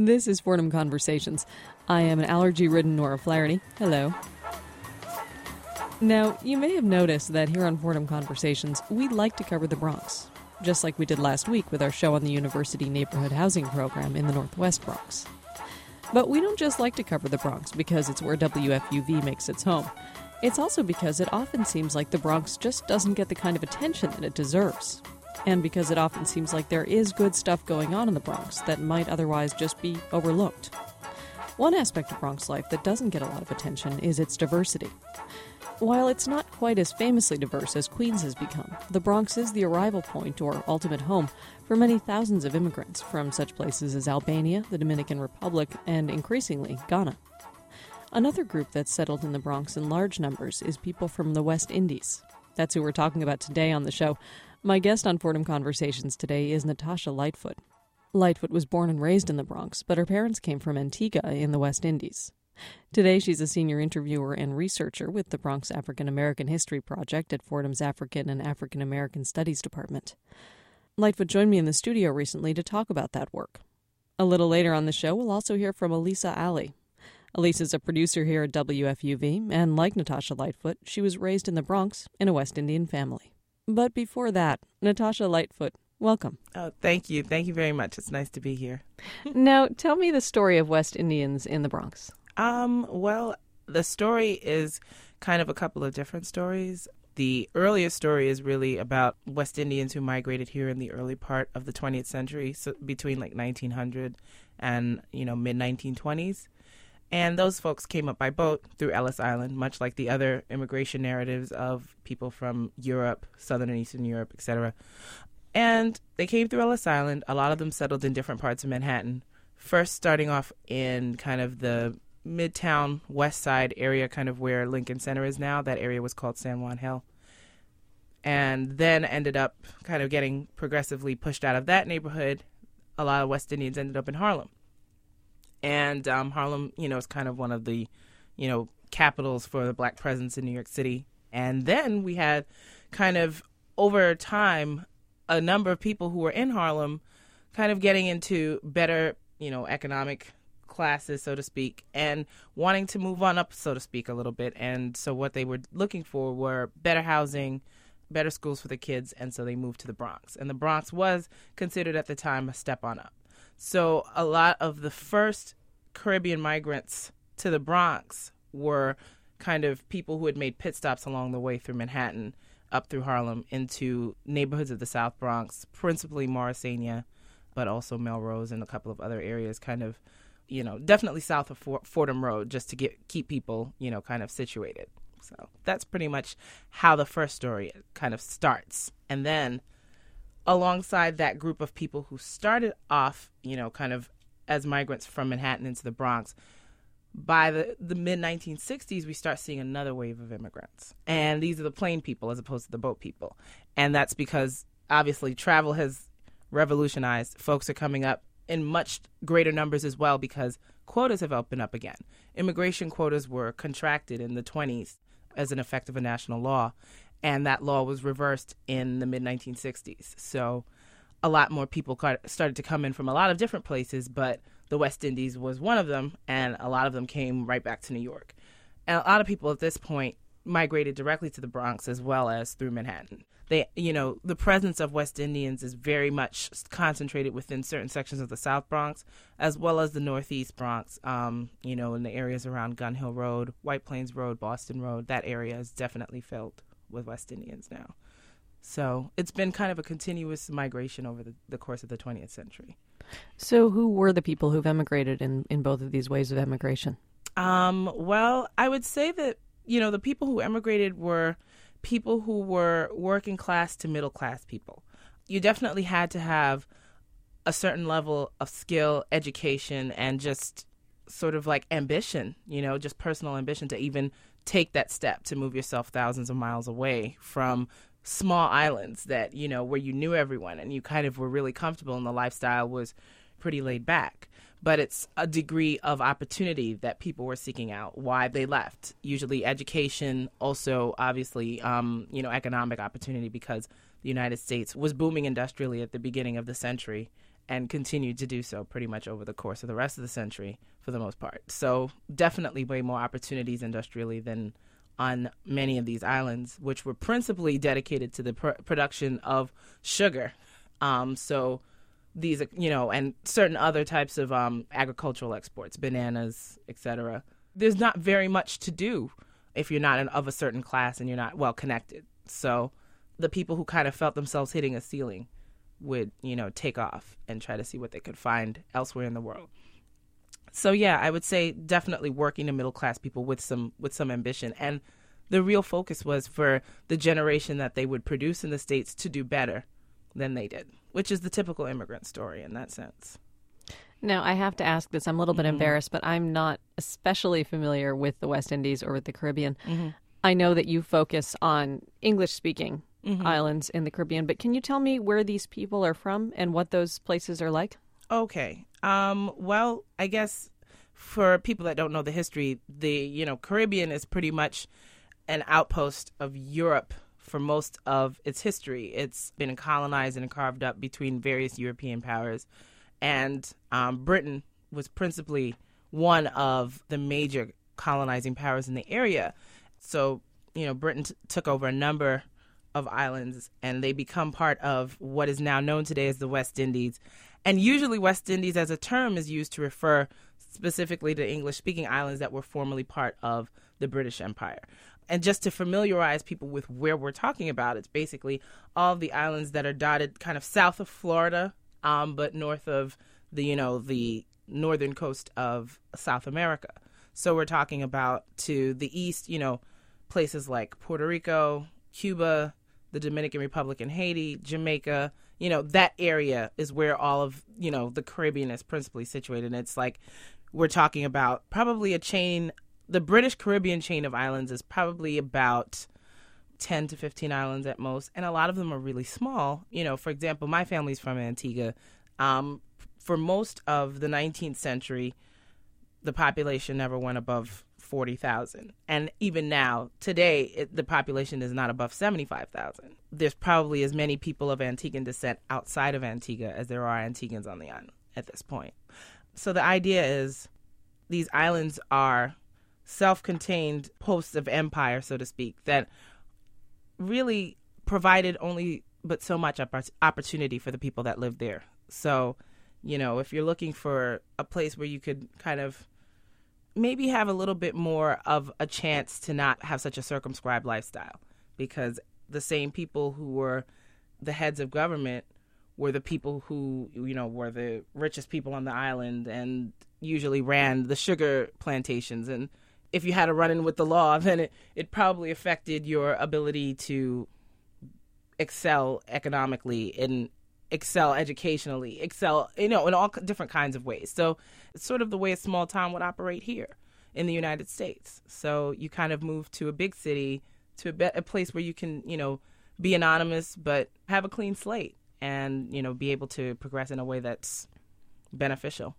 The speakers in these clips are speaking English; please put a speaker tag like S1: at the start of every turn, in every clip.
S1: This is Fordham Conversations. I am an allergy ridden Nora Flaherty. Hello. Now, you may have noticed that here on Fordham Conversations, we like to cover the Bronx, just like we did last week with our show on the University Neighborhood Housing Program in the Northwest Bronx. But we don't just like to cover the Bronx because it's where WFUV makes its home. It's also because it often seems like the Bronx just doesn't get the kind of attention that it deserves. And because it often seems like there is good stuff going on in the Bronx that might otherwise just be overlooked. One aspect of Bronx life that doesn't get a lot of attention is its diversity. While it's not quite as famously diverse as Queens has become, the Bronx is the arrival point or ultimate home for many thousands of immigrants from such places as Albania, the Dominican Republic, and increasingly Ghana. Another group that's settled in the Bronx in large numbers is people from the West Indies. That's who we're talking about today on the show. My guest on Fordham Conversations today is Natasha Lightfoot. Lightfoot was born and raised in the Bronx, but her parents came from Antigua in the West Indies. Today, she's a senior interviewer and researcher with the Bronx African American History Project at Fordham's African and African American Studies Department. Lightfoot joined me in the studio recently to talk about that work. A little later on the show, we'll also hear from Elisa Ali. Elisa is a producer here at WFUV, and like Natasha Lightfoot, she was raised in the Bronx in a West Indian family. But before that, Natasha Lightfoot, welcome.
S2: Oh, thank you. Thank you very much. It's nice to be here.
S1: now, tell me the story of West Indians in the Bronx.
S2: Um, well, the story is kind of a couple of different stories. The earliest story is really about West Indians who migrated here in the early part of the 20th century, so between like 1900 and, you know, mid 1920s. And those folks came up by boat through Ellis Island, much like the other immigration narratives of people from Europe, Southern and Eastern Europe, etc. And they came through Ellis Island. A lot of them settled in different parts of Manhattan. First, starting off in kind of the Midtown West Side area, kind of where Lincoln Center is now. That area was called San Juan Hill. And then ended up kind of getting progressively pushed out of that neighborhood. A lot of West Indians ended up in Harlem and um, Harlem, you know, is kind of one of the, you know, capitals for the black presence in New York City. And then we had kind of over time a number of people who were in Harlem kind of getting into better, you know, economic classes, so to speak, and wanting to move on up, so to speak, a little bit. And so what they were looking for were better housing, better schools for the kids, and so they moved to the Bronx. And the Bronx was considered at the time a step on up. So a lot of the first Caribbean migrants to the Bronx were kind of people who had made pit stops along the way through Manhattan, up through Harlem, into neighborhoods of the South Bronx, principally Morrisania, but also Melrose and a couple of other areas, kind of, you know, definitely south of Fordham Road, just to get keep people, you know, kind of situated. So that's pretty much how the first story kind of starts, and then alongside that group of people who started off, you know, kind of as migrants from Manhattan into the Bronx, by the, the mid 1960s, we start seeing another wave of immigrants. And these are the plane people as opposed to the boat people. And that's because obviously travel has revolutionized. Folks are coming up in much greater numbers as well because quotas have opened up again. Immigration quotas were contracted in the 20s as an effect of a national law and that law was reversed in the mid 1960s. So a lot more people started to come in from a lot of different places, but the West Indies was one of them, and a lot of them came right back to New York. And a lot of people at this point migrated directly to the Bronx as well as through Manhattan. They, you know, the presence of West Indians is very much concentrated within certain sections of the South Bronx, as well as the Northeast Bronx. Um, you know, in the areas around Gun Hill Road, White Plains Road, Boston Road, that area is definitely filled with West Indians now. So it's been kind of a continuous migration over the, the course of the 20th century.
S1: So, who were the people who've emigrated in, in both of these ways of emigration?
S2: Um, well, I would say that, you know, the people who emigrated were people who were working class to middle class people. You definitely had to have a certain level of skill, education, and just sort of like ambition, you know, just personal ambition to even take that step to move yourself thousands of miles away from small islands that you know where you knew everyone and you kind of were really comfortable and the lifestyle was pretty laid back. But it's a degree of opportunity that people were seeking out why they left. Usually education also obviously um, you know economic opportunity because the united states was booming industrially at the beginning of the century and continued to do so pretty much over the course of the rest of the century for the most part. So, definitely way more opportunities industrially than on many of these islands, which were principally dedicated to the pr- production of sugar. Um, so, these, you know, and certain other types of um, agricultural exports, bananas, etc. There's not very much to do if you're not of a certain class and you're not well connected. So, the people who kind of felt themselves hitting a ceiling would, you know, take off and try to see what they could find elsewhere in the world. So yeah, I would say definitely working to middle class people with some with some ambition and the real focus was for the generation that they would produce in the states to do better than they did, which is the typical immigrant story in that sense.
S1: Now, I have to ask this. I'm a little bit mm-hmm. embarrassed, but I'm not especially familiar with the West Indies or with the Caribbean. Mm-hmm. I know that you focus on English speaking mm-hmm. islands in the Caribbean. But can you tell me where these people are from and what those places are like?
S2: Okay. Um, well, I guess for people that don't know the history, the you know Caribbean is pretty much an outpost of Europe for most of its history. It's been colonized and carved up between various European powers, and um, Britain was principally one of the major colonizing powers in the area. So you know Britain t- took over a number of islands and they become part of what is now known today as the West Indies. And usually, West Indies as a term is used to refer specifically to English speaking islands that were formerly part of the British Empire. And just to familiarize people with where we're talking about, it's basically all the islands that are dotted kind of south of Florida, um, but north of the, you know, the northern coast of South America. So we're talking about to the east, you know, places like Puerto Rico, Cuba, the Dominican Republic and Haiti, Jamaica, you know, that area is where all of, you know, the Caribbean is principally situated. And it's like we're talking about probably a chain, the British Caribbean chain of islands is probably about 10 to 15 islands at most. And a lot of them are really small. You know, for example, my family's from Antigua. Um, for most of the 19th century, the population never went above 40,000. And even now, today, it, the population is not above 75,000. There's probably as many people of Antiguan descent outside of Antigua as there are Antiguans on the island at this point. So the idea is these islands are self contained posts of empire, so to speak, that really provided only but so much opportunity for the people that lived there. So, you know, if you're looking for a place where you could kind of maybe have a little bit more of a chance to not have such a circumscribed lifestyle because the same people who were the heads of government were the people who you know were the richest people on the island and usually ran the sugar plantations. And if you had a run in with the law then it, it probably affected your ability to excel economically and excel educationally excel you know in all different kinds of ways so it's sort of the way a small town would operate here in the United States. So you kind of move to a big city, to a, be- a place where you can, you know, be anonymous but have a clean slate and, you know, be able to progress in a way that's beneficial.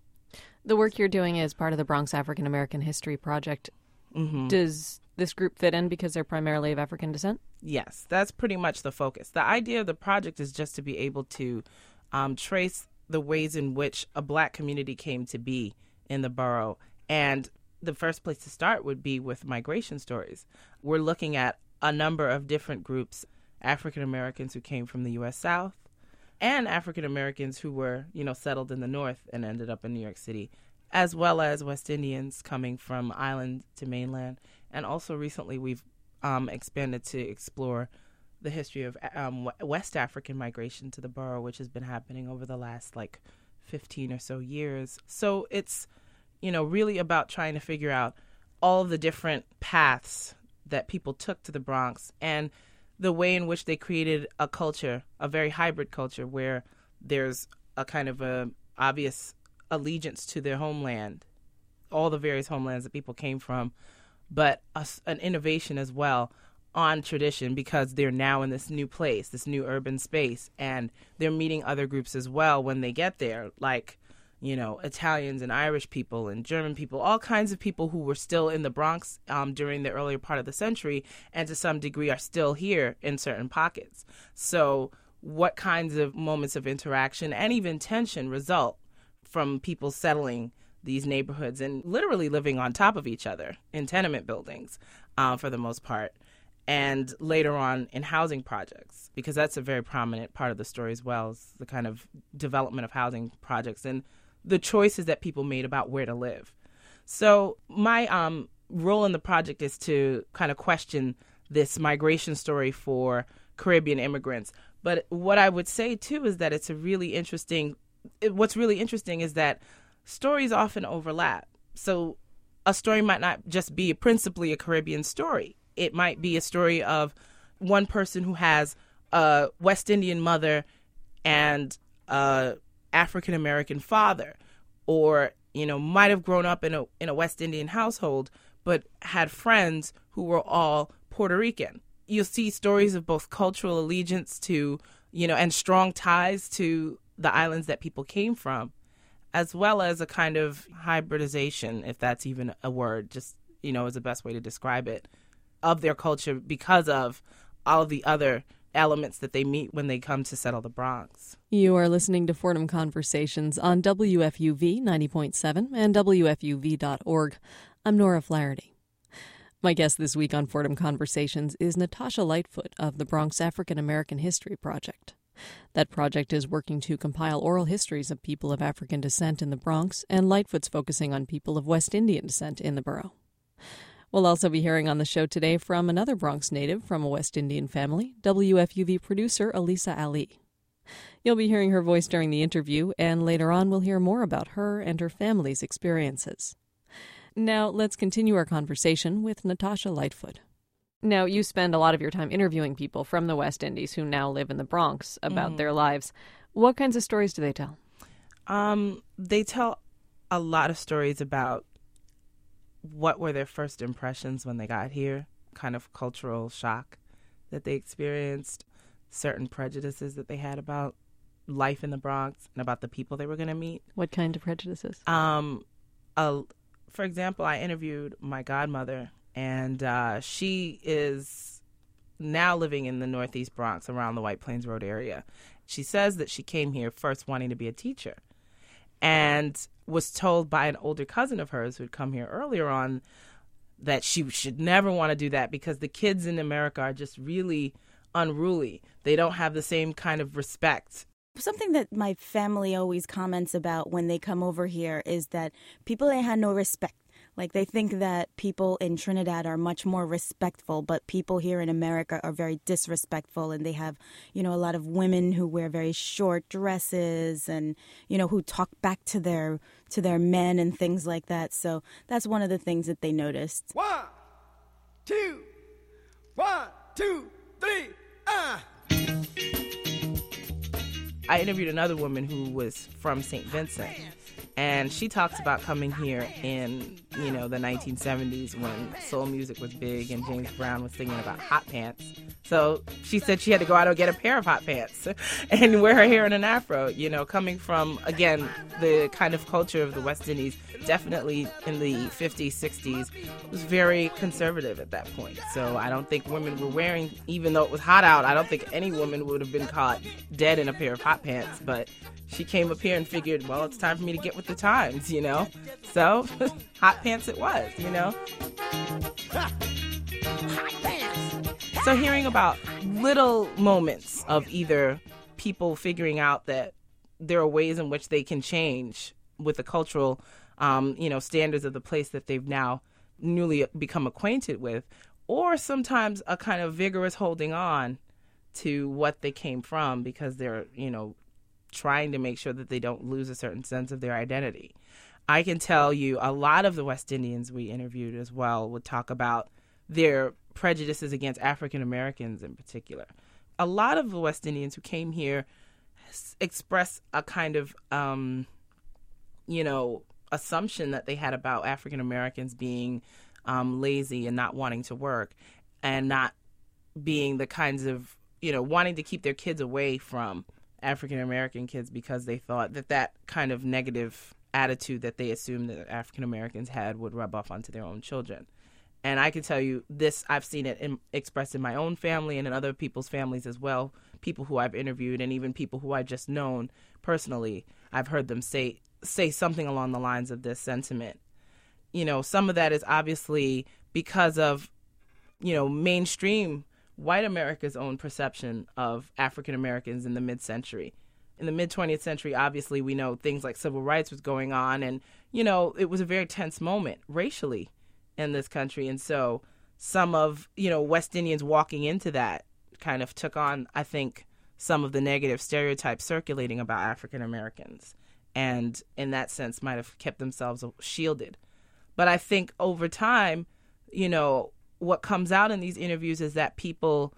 S1: The work you're doing is part of the Bronx African American History Project. Mm-hmm. Does this group fit in because they're primarily of African descent?
S2: Yes, that's pretty much the focus. The idea of the project is just to be able to um, trace the ways in which a black community came to be in the borough. And the first place to start would be with migration stories. We're looking at a number of different groups African Americans who came from the U.S. South and African Americans who were, you know, settled in the North and ended up in New York City, as well as West Indians coming from island to mainland. And also recently we've um, expanded to explore the history of um, West African migration to the borough, which has been happening over the last like 15 or so years. So it's, you know, really about trying to figure out all the different paths that people took to the Bronx and the way in which they created a culture, a very hybrid culture where there's a kind of a obvious allegiance to their homeland, all the various homelands that people came from, but a, an innovation as well on tradition because they're now in this new place, this new urban space, and they're meeting other groups as well when they get there, like, you know, Italians and Irish people and German people, all kinds of people who were still in the Bronx um, during the earlier part of the century and to some degree are still here in certain pockets. So what kinds of moments of interaction and even tension result from people settling these neighborhoods and literally living on top of each other in tenement buildings uh, for the most part, and later on in housing projects, because that's a very prominent part of the story as well, is the kind of development of housing projects and the choices that people made about where to live. So, my um, role in the project is to kind of question this migration story for Caribbean immigrants. But what I would say too is that it's a really interesting. What's really interesting is that stories often overlap. So a story might not just be principally a Caribbean story. It might be a story of one person who has a West Indian mother and a African American father, or you know might have grown up in a in a West Indian household, but had friends who were all Puerto Rican. You'll see stories of both cultural allegiance to you know and strong ties to the islands that people came from as well as a kind of hybridization, if that's even a word, just, you know, is the best way to describe it, of their culture because of all of the other elements that they meet when they come to settle the Bronx.
S1: You are listening to Fordham Conversations on WFUV 90.7 and WFUV.org. I'm Nora Flaherty. My guest this week on Fordham Conversations is Natasha Lightfoot of the Bronx African American History Project. That project is working to compile oral histories of people of African descent in the Bronx, and Lightfoot's focusing on people of West Indian descent in the borough. We'll also be hearing on the show today from another Bronx native from a West Indian family, WFUV producer Elisa Ali. You'll be hearing her voice during the interview, and later on we'll hear more about her and her family's experiences. Now, let's continue our conversation with Natasha Lightfoot. Now, you spend a lot of your time interviewing people from the West Indies who now live in the Bronx about mm. their lives. What kinds of stories do they tell?
S2: Um, they tell a lot of stories about what were their first impressions when they got here, kind of cultural shock that they experienced, certain prejudices that they had about life in the Bronx and about the people they were going to meet.
S1: What kind of prejudices?
S2: Um, uh, for example, I interviewed my godmother and uh, she is now living in the Northeast Bronx around the White Plains Road area. She says that she came here first wanting to be a teacher and was told by an older cousin of hers who had come here earlier on that she should never want to do that because the kids in America are just really unruly. They don't have the same kind of respect
S3: something that my family always comments about when they come over here is that people ain't had no respect like they think that people in Trinidad are much more respectful, but people here in America are very disrespectful and they have, you know, a lot of women who wear very short dresses and, you know, who talk back to their to their men and things like that. So that's one of the things that they noticed.
S4: One, two, one, two, three, ah.
S2: I interviewed another woman who was from St. Vincent and she talks about coming here in you know the 1970s when soul music was big and James Brown was singing about hot pants. So she said she had to go out and get a pair of hot pants and wear her hair in an afro. You know, coming from again the kind of culture of the West Indies, definitely in the 50s, 60s, was very conservative at that point. So I don't think women were wearing, even though it was hot out, I don't think any woman would have been caught dead in a pair of hot pants. But she came up here and figured, well, it's time for me to get with the times, you know? So, hot pants it was, you know? So, hearing about little moments of either people figuring out that there are ways in which they can change with the cultural, um, you know, standards of the place that they've now newly become acquainted with, or sometimes a kind of vigorous holding on to what they came from because they're, you know, trying to make sure that they don't lose a certain sense of their identity. I can tell you a lot of the West Indians we interviewed as well would talk about their prejudices against African Americans in particular. A lot of the West Indians who came here express a kind of, um, you know, assumption that they had about African Americans being um, lazy and not wanting to work and not being the kinds of, you know, wanting to keep their kids away from African American kids because they thought that that kind of negative attitude that they assumed that African Americans had would rub off onto their own children. And I can tell you this, I've seen it in, expressed in my own family and in other people's families as well. people who I've interviewed and even people who I've just known personally, I've heard them say say something along the lines of this sentiment. You know, some of that is obviously because of you know, mainstream white America's own perception of African Americans in the mid century. In the mid 20th century, obviously, we know things like civil rights was going on, and, you know, it was a very tense moment racially in this country. And so some of, you know, West Indians walking into that kind of took on, I think, some of the negative stereotypes circulating about African Americans. And in that sense, might have kept themselves shielded. But I think over time, you know, what comes out in these interviews is that people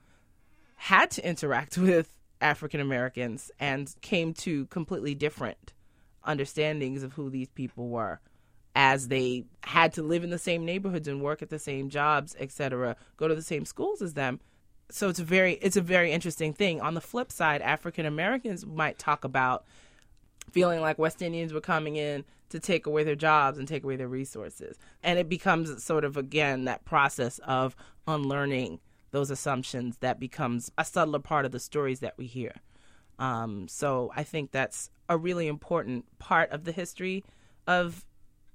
S2: had to interact with African Americans and came to completely different understandings of who these people were as they had to live in the same neighborhoods and work at the same jobs, etc., go to the same schools as them. So it's a very it's a very interesting thing. On the flip side, African Americans might talk about feeling like West Indians were coming in to take away their jobs and take away their resources. And it becomes sort of, again, that process of unlearning those assumptions that becomes a subtler part of the stories that we hear. Um, so I think that's a really important part of the history of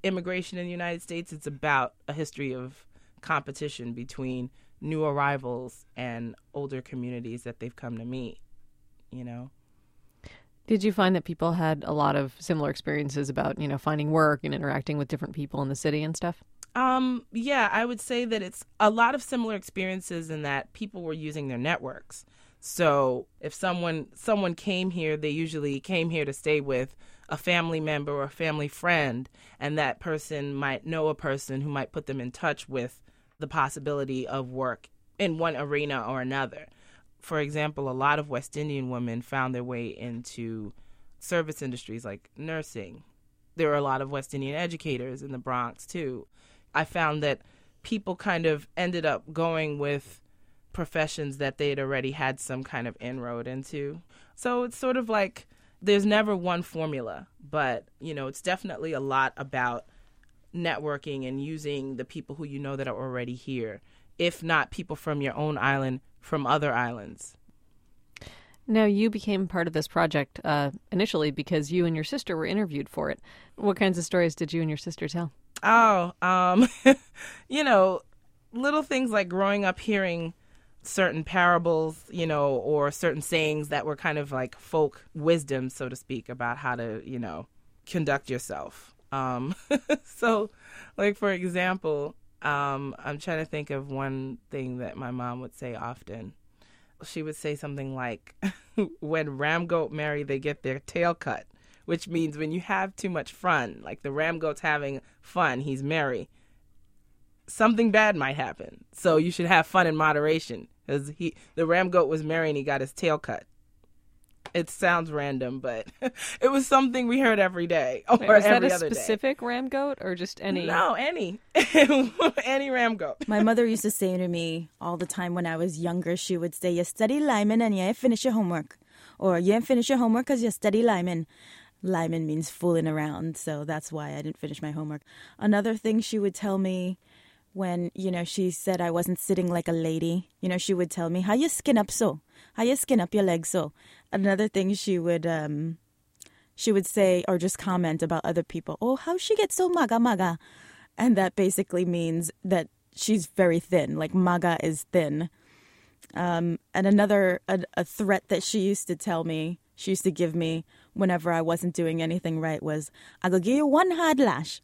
S2: immigration in the United States. It's about a history of competition between new arrivals and older communities that they've come to meet, you know?
S1: Did you find that people had a lot of similar experiences about, you know, finding work and interacting with different people in the city and stuff?
S2: Um, yeah, I would say that it's a lot of similar experiences in that people were using their networks. So if someone someone came here, they usually came here to stay with a family member or a family friend, and that person might know a person who might put them in touch with the possibility of work in one arena or another for example, a lot of West Indian women found their way into service industries like nursing. There were a lot of West Indian educators in the Bronx too. I found that people kind of ended up going with professions that they had already had some kind of inroad into. So it's sort of like there's never one formula, but you know, it's definitely a lot about networking and using the people who you know that are already here, if not people from your own island from other islands.
S1: Now, you became part of this project uh, initially because you and your sister were interviewed for it. What kinds of stories did you and your sister tell?
S2: Oh, um, you know, little things like growing up hearing certain parables, you know, or certain sayings that were kind of like folk wisdom, so to speak, about how to, you know, conduct yourself. Um, so, like, for example, um, I'm trying to think of one thing that my mom would say often. She would say something like, "When ram goat marry, they get their tail cut," which means when you have too much fun, like the ram goat's having fun, he's merry. Something bad might happen, so you should have fun in moderation. Because he, the ram goat was merry and he got his tail cut it sounds random, but it was something we heard every day or
S1: Wait, was
S2: every
S1: that
S2: a
S1: specific ram goat or just any?
S2: No, any, any ram goat.
S3: My mother used to say to me all the time when I was younger. She would say, "You study liming and you ain't finish your homework," or "You ain't finish your homework because you study liming." liming means fooling around, so that's why I didn't finish my homework. Another thing she would tell me when you know she said I wasn't sitting like a lady. You know, she would tell me, "How you skin up so? How you skin up your legs so?" Another thing she would um, she would say or just comment about other people. Oh, how she get so maga maga, and that basically means that she's very thin. Like maga is thin. Um, and another a, a threat that she used to tell me, she used to give me whenever I wasn't doing anything right was, "I will give you one hard lash."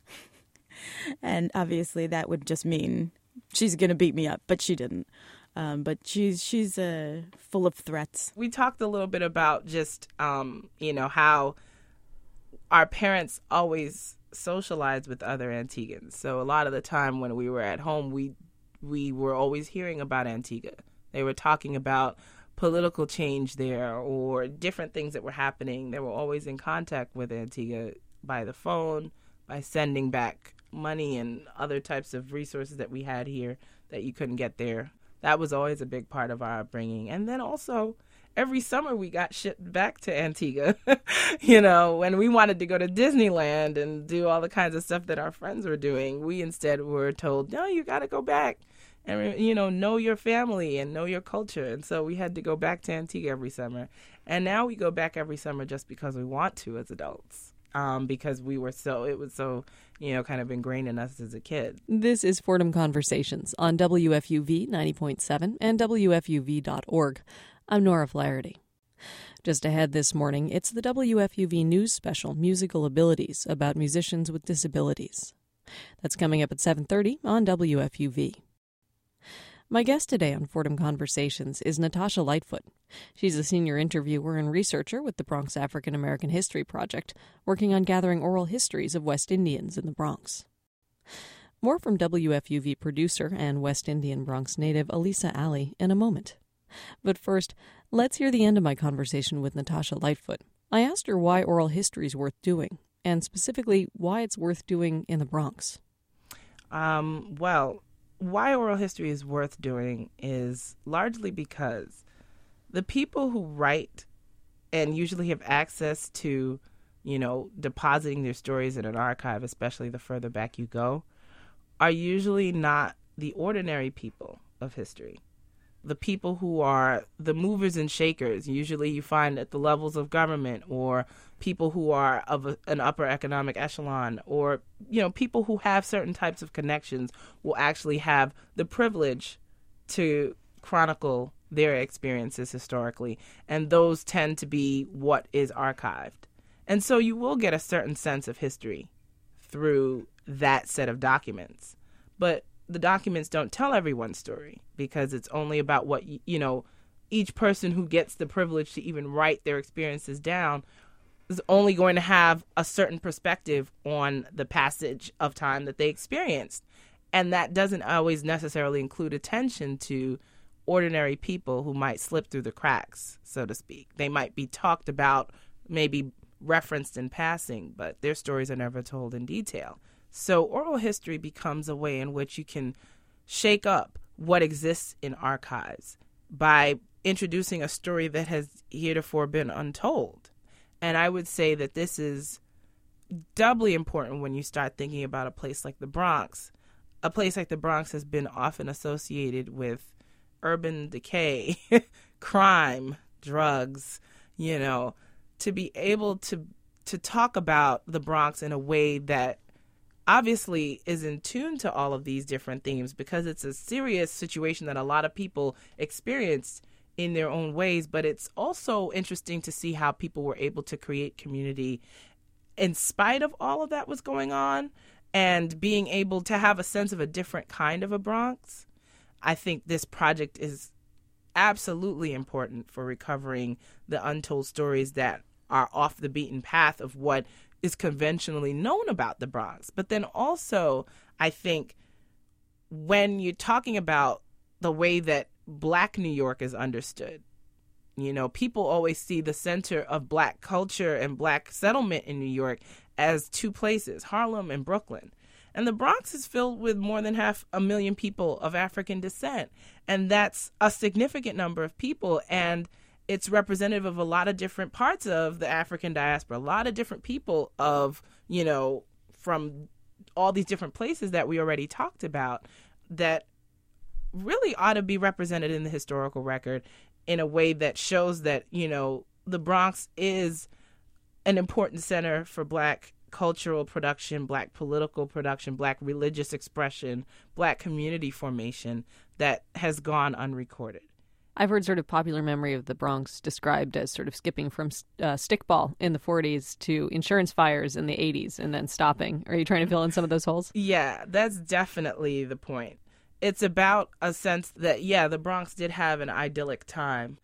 S3: and obviously that would just mean she's gonna beat me up, but she didn't. Um, but she's she's uh, full of threats.
S2: We talked a little bit about just um, you know how our parents always socialized with other Antiguans. So a lot of the time when we were at home, we we were always hearing about Antigua. They were talking about political change there or different things that were happening. They were always in contact with Antigua by the phone, by sending back money and other types of resources that we had here that you couldn't get there. That was always a big part of our upbringing. And then also, every summer we got shipped back to Antigua. you know, when we wanted to go to Disneyland and do all the kinds of stuff that our friends were doing, we instead were told, no, you got to go back and you know know your family and know your culture and so we had to go back to antigua every summer and now we go back every summer just because we want to as adults um, because we were so it was so you know kind of ingrained in us as a kid
S1: This is Fordham Conversations on WFUV 90.7 and WFUV.org. I'm Nora Flaherty. Just ahead this morning, it's the WFUV News Special Musical Abilities about musicians with disabilities. That's coming up at 7:30 on WFUV. My guest today on Fordham Conversations is Natasha Lightfoot. She's a senior interviewer and researcher with the Bronx African American History Project, working on gathering oral histories of West Indians in the Bronx. More from WFUV producer and West Indian Bronx native Elisa Alley in a moment. But first, let's hear the end of my conversation with Natasha Lightfoot. I asked her why oral history is worth doing, and specifically why it's worth doing in the Bronx.
S2: Um, well, why oral history is worth doing is largely because the people who write and usually have access to, you know, depositing their stories in an archive, especially the further back you go, are usually not the ordinary people of history. The people who are the movers and shakers, usually you find at the levels of government or people who are of a, an upper economic echelon or you know people who have certain types of connections will actually have the privilege to chronicle their experiences historically. And those tend to be what is archived. And so you will get a certain sense of history through that set of documents. But the documents don't tell everyone's story because it's only about what you know each person who gets the privilege to even write their experiences down is only going to have a certain perspective on the passage of time that they experienced. And that doesn't always necessarily include attention to ordinary people who might slip through the cracks, so to speak. They might be talked about, maybe referenced in passing, but their stories are never told in detail. So oral history becomes a way in which you can shake up what exists in archives by introducing a story that has heretofore been untold. And I would say that this is doubly important when you start thinking about a place like the Bronx. A place like the Bronx has been often associated with urban decay, crime, drugs, you know, to be able to to talk about the Bronx in a way that obviously is in tune to all of these different themes because it's a serious situation that a lot of people experienced in their own ways, but it's also interesting to see how people were able to create community in spite of all of that was going on and being able to have a sense of a different kind of a Bronx. I think this project is absolutely important for recovering the untold stories that are off the beaten path of what is conventionally known about the Bronx. But then also, I think when you're talking about the way that black New York is understood, you know, people always see the center of black culture and black settlement in New York as two places, Harlem and Brooklyn. And the Bronx is filled with more than half a million people of African descent. And that's a significant number of people. And it's representative of a lot of different parts of the African diaspora, a lot of different people of, you know, from all these different places that we already talked about that really ought to be represented in the historical record in a way that shows that, you know, the Bronx is an important center for black cultural production, black political production, black religious expression, black community formation that has gone unrecorded.
S1: I've heard sort of popular memory of the Bronx described as sort of skipping from uh, stickball in the 40s to insurance fires in the 80s and then stopping. Are you trying to fill in some of those holes?
S2: Yeah, that's definitely the point. It's about a sense that, yeah, the Bronx did have an idyllic time.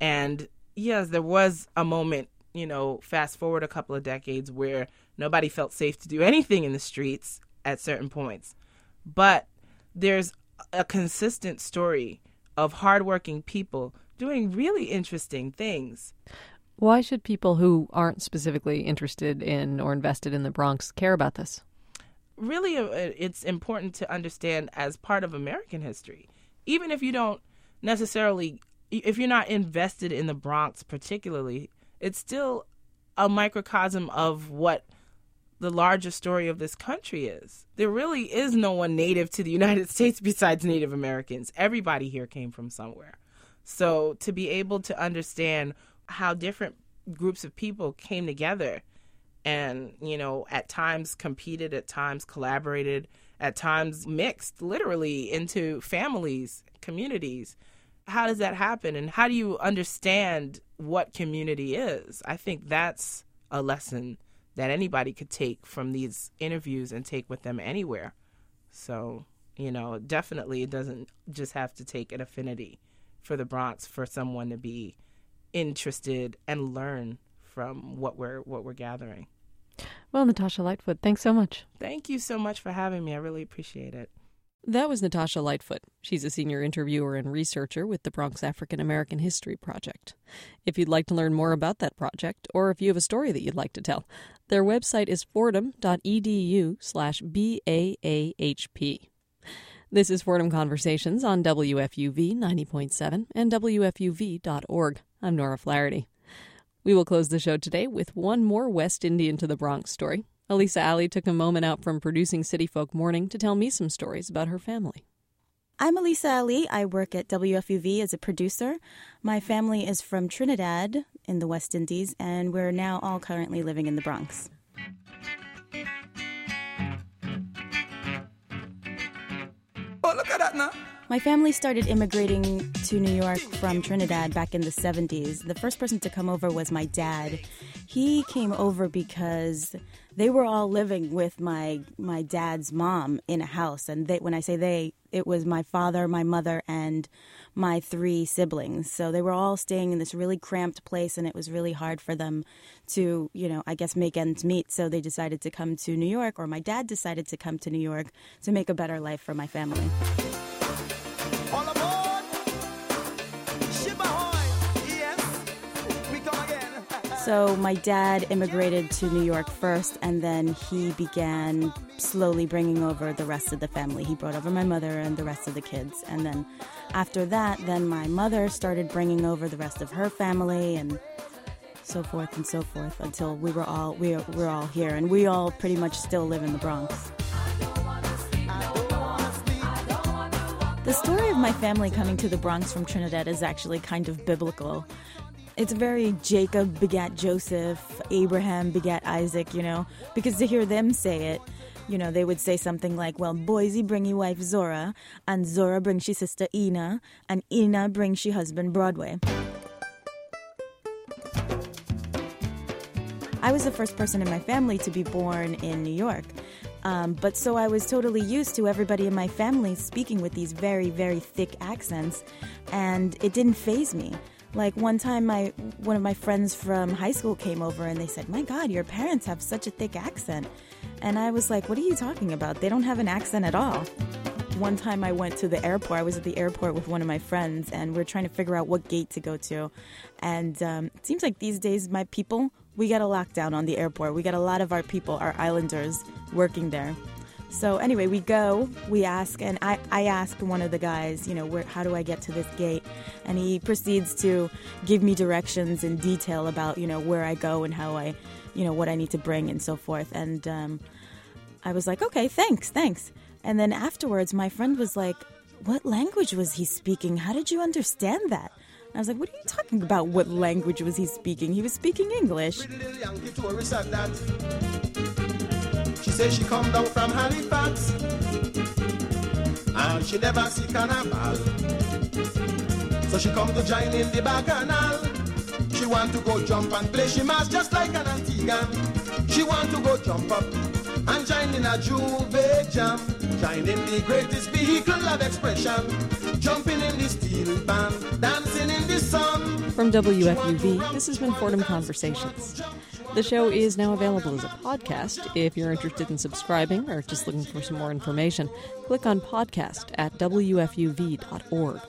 S2: And yes, there was a moment, you know, fast forward a couple of decades where nobody felt safe to do anything in the streets at certain points. But there's a consistent story of hardworking people doing really interesting things.
S1: Why should people who aren't specifically interested in or invested in the Bronx care about this?
S2: Really, uh, it's important to understand as part of American history. Even if you don't necessarily, if you're not invested in the Bronx particularly, it's still a microcosm of what the larger story of this country is. There really is no one native to the United States besides Native Americans. Everybody here came from somewhere. So to be able to understand how different groups of people came together and, you know, at times competed, at times collaborated, at times mixed literally into families, communities. How does that happen? And how do you understand what community is? I think that's a lesson that anybody could take from these interviews and take with them anywhere. So, you know, definitely it doesn't just have to take an affinity for the Bronx for someone to be interested and learn from what we're what we're gathering.
S1: Well, Natasha Lightfoot, thanks so much.
S2: Thank you so much for having me. I really appreciate it.
S1: That was Natasha Lightfoot. She's a senior interviewer and researcher with the Bronx African American History Project. If you'd like to learn more about that project, or if you have a story that you'd like to tell, their website is fordham.edu slash BAAHP. This is Fordham Conversations on WFUV 90.7 and WFUV.org. I'm Nora Flaherty. We will close the show today with one more West Indian to the Bronx story. Elisa Alley took a moment out from producing City Folk Morning to tell me some stories about her family.
S3: I'm Elisa Ali. I work at WFUV as a producer. My family is from Trinidad in the West Indies, and we're now all currently living in the Bronx.
S4: Oh, look at that now.
S3: My family started immigrating to New York from Trinidad back in the 70s. The first person to come over was my dad. He came over because they were all living with my my dad's mom in a house and they when I say they, it was my father, my mother and my three siblings. So they were all staying in this really cramped place and it was really hard for them to, you know, I guess make ends meet. So they decided to come to New York or my dad decided to come to New York to make a better life for my family. So my dad immigrated to New York first, and then he began slowly bringing over the rest of the family. He brought over my mother and the rest of the kids, and then after that, then my mother started bringing over the rest of her family and so forth and so forth until we were all we were, we're all here, and we all pretty much still live in the Bronx. The story of my family coming to the Bronx from Trinidad is actually kind of biblical. It's very Jacob begat Joseph, Abraham begat Isaac, you know, because to hear them say it, you know, they would say something like, well, Boise bring ye wife Zora, and Zora bring she sister Ina, and Ina bring she husband Broadway. I was the first person in my family to be born in New York. Um, but so I was totally used to everybody in my family speaking with these very, very thick accents, and it didn't phase me. Like one time, my one of my friends from high school came over and they said, "My God, your parents have such a thick accent," and I was like, "What are you talking about? They don't have an accent at all." One time I went to the airport. I was at the airport with one of my friends, and we are trying to figure out what gate to go to. And um, it seems like these days, my people, we got a lockdown on the airport. We got a lot of our people, our islanders, working there. So anyway, we go, we ask, and I, I asked one of the guys, you know, where, how do I get to this gate? And he proceeds to give me directions in detail about, you know, where I go and how I, you know, what I need to bring and so forth. And um, I was like, okay, thanks, thanks. And then afterwards, my friend was like, what language was he speaking? How did you understand that? I was like, what are you talking about? What language was he speaking? He was speaking English.
S4: Pretty little Yankee tourist at that. She says she come down from Halifax. And she never see carnival. So she come to join in the bacchanal. She want to go jump and play. She must just like an Antiguan. She want to go jump up and join in a Juve jam. Join in the greatest vehicle of expression. Jumping in the steel band, dancing in the sun.
S1: From WFUV, this has been Fordham Conversations. The show is now available as a podcast. If you're interested in subscribing or just looking for some more information, click on podcast at WFUV.org.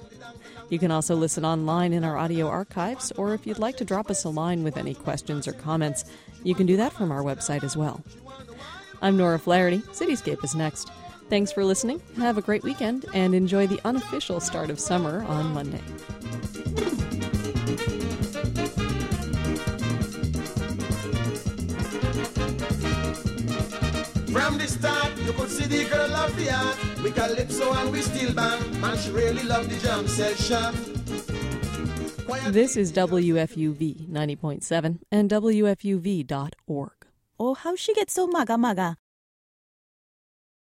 S1: You can also listen online in our audio archives, or if you'd like to drop us a line with any questions or comments, you can do that from our website as well. I'm Nora Flaherty. Cityscape is next. Thanks for listening. Have a great weekend and enjoy the unofficial start of summer on Monday.
S4: You could see the girl of the art. We calypso and we steel band. Man, she really loved the jam session.
S1: This is WFUV 90.7 and WFUV.org.
S3: Oh, how she get so maga maga?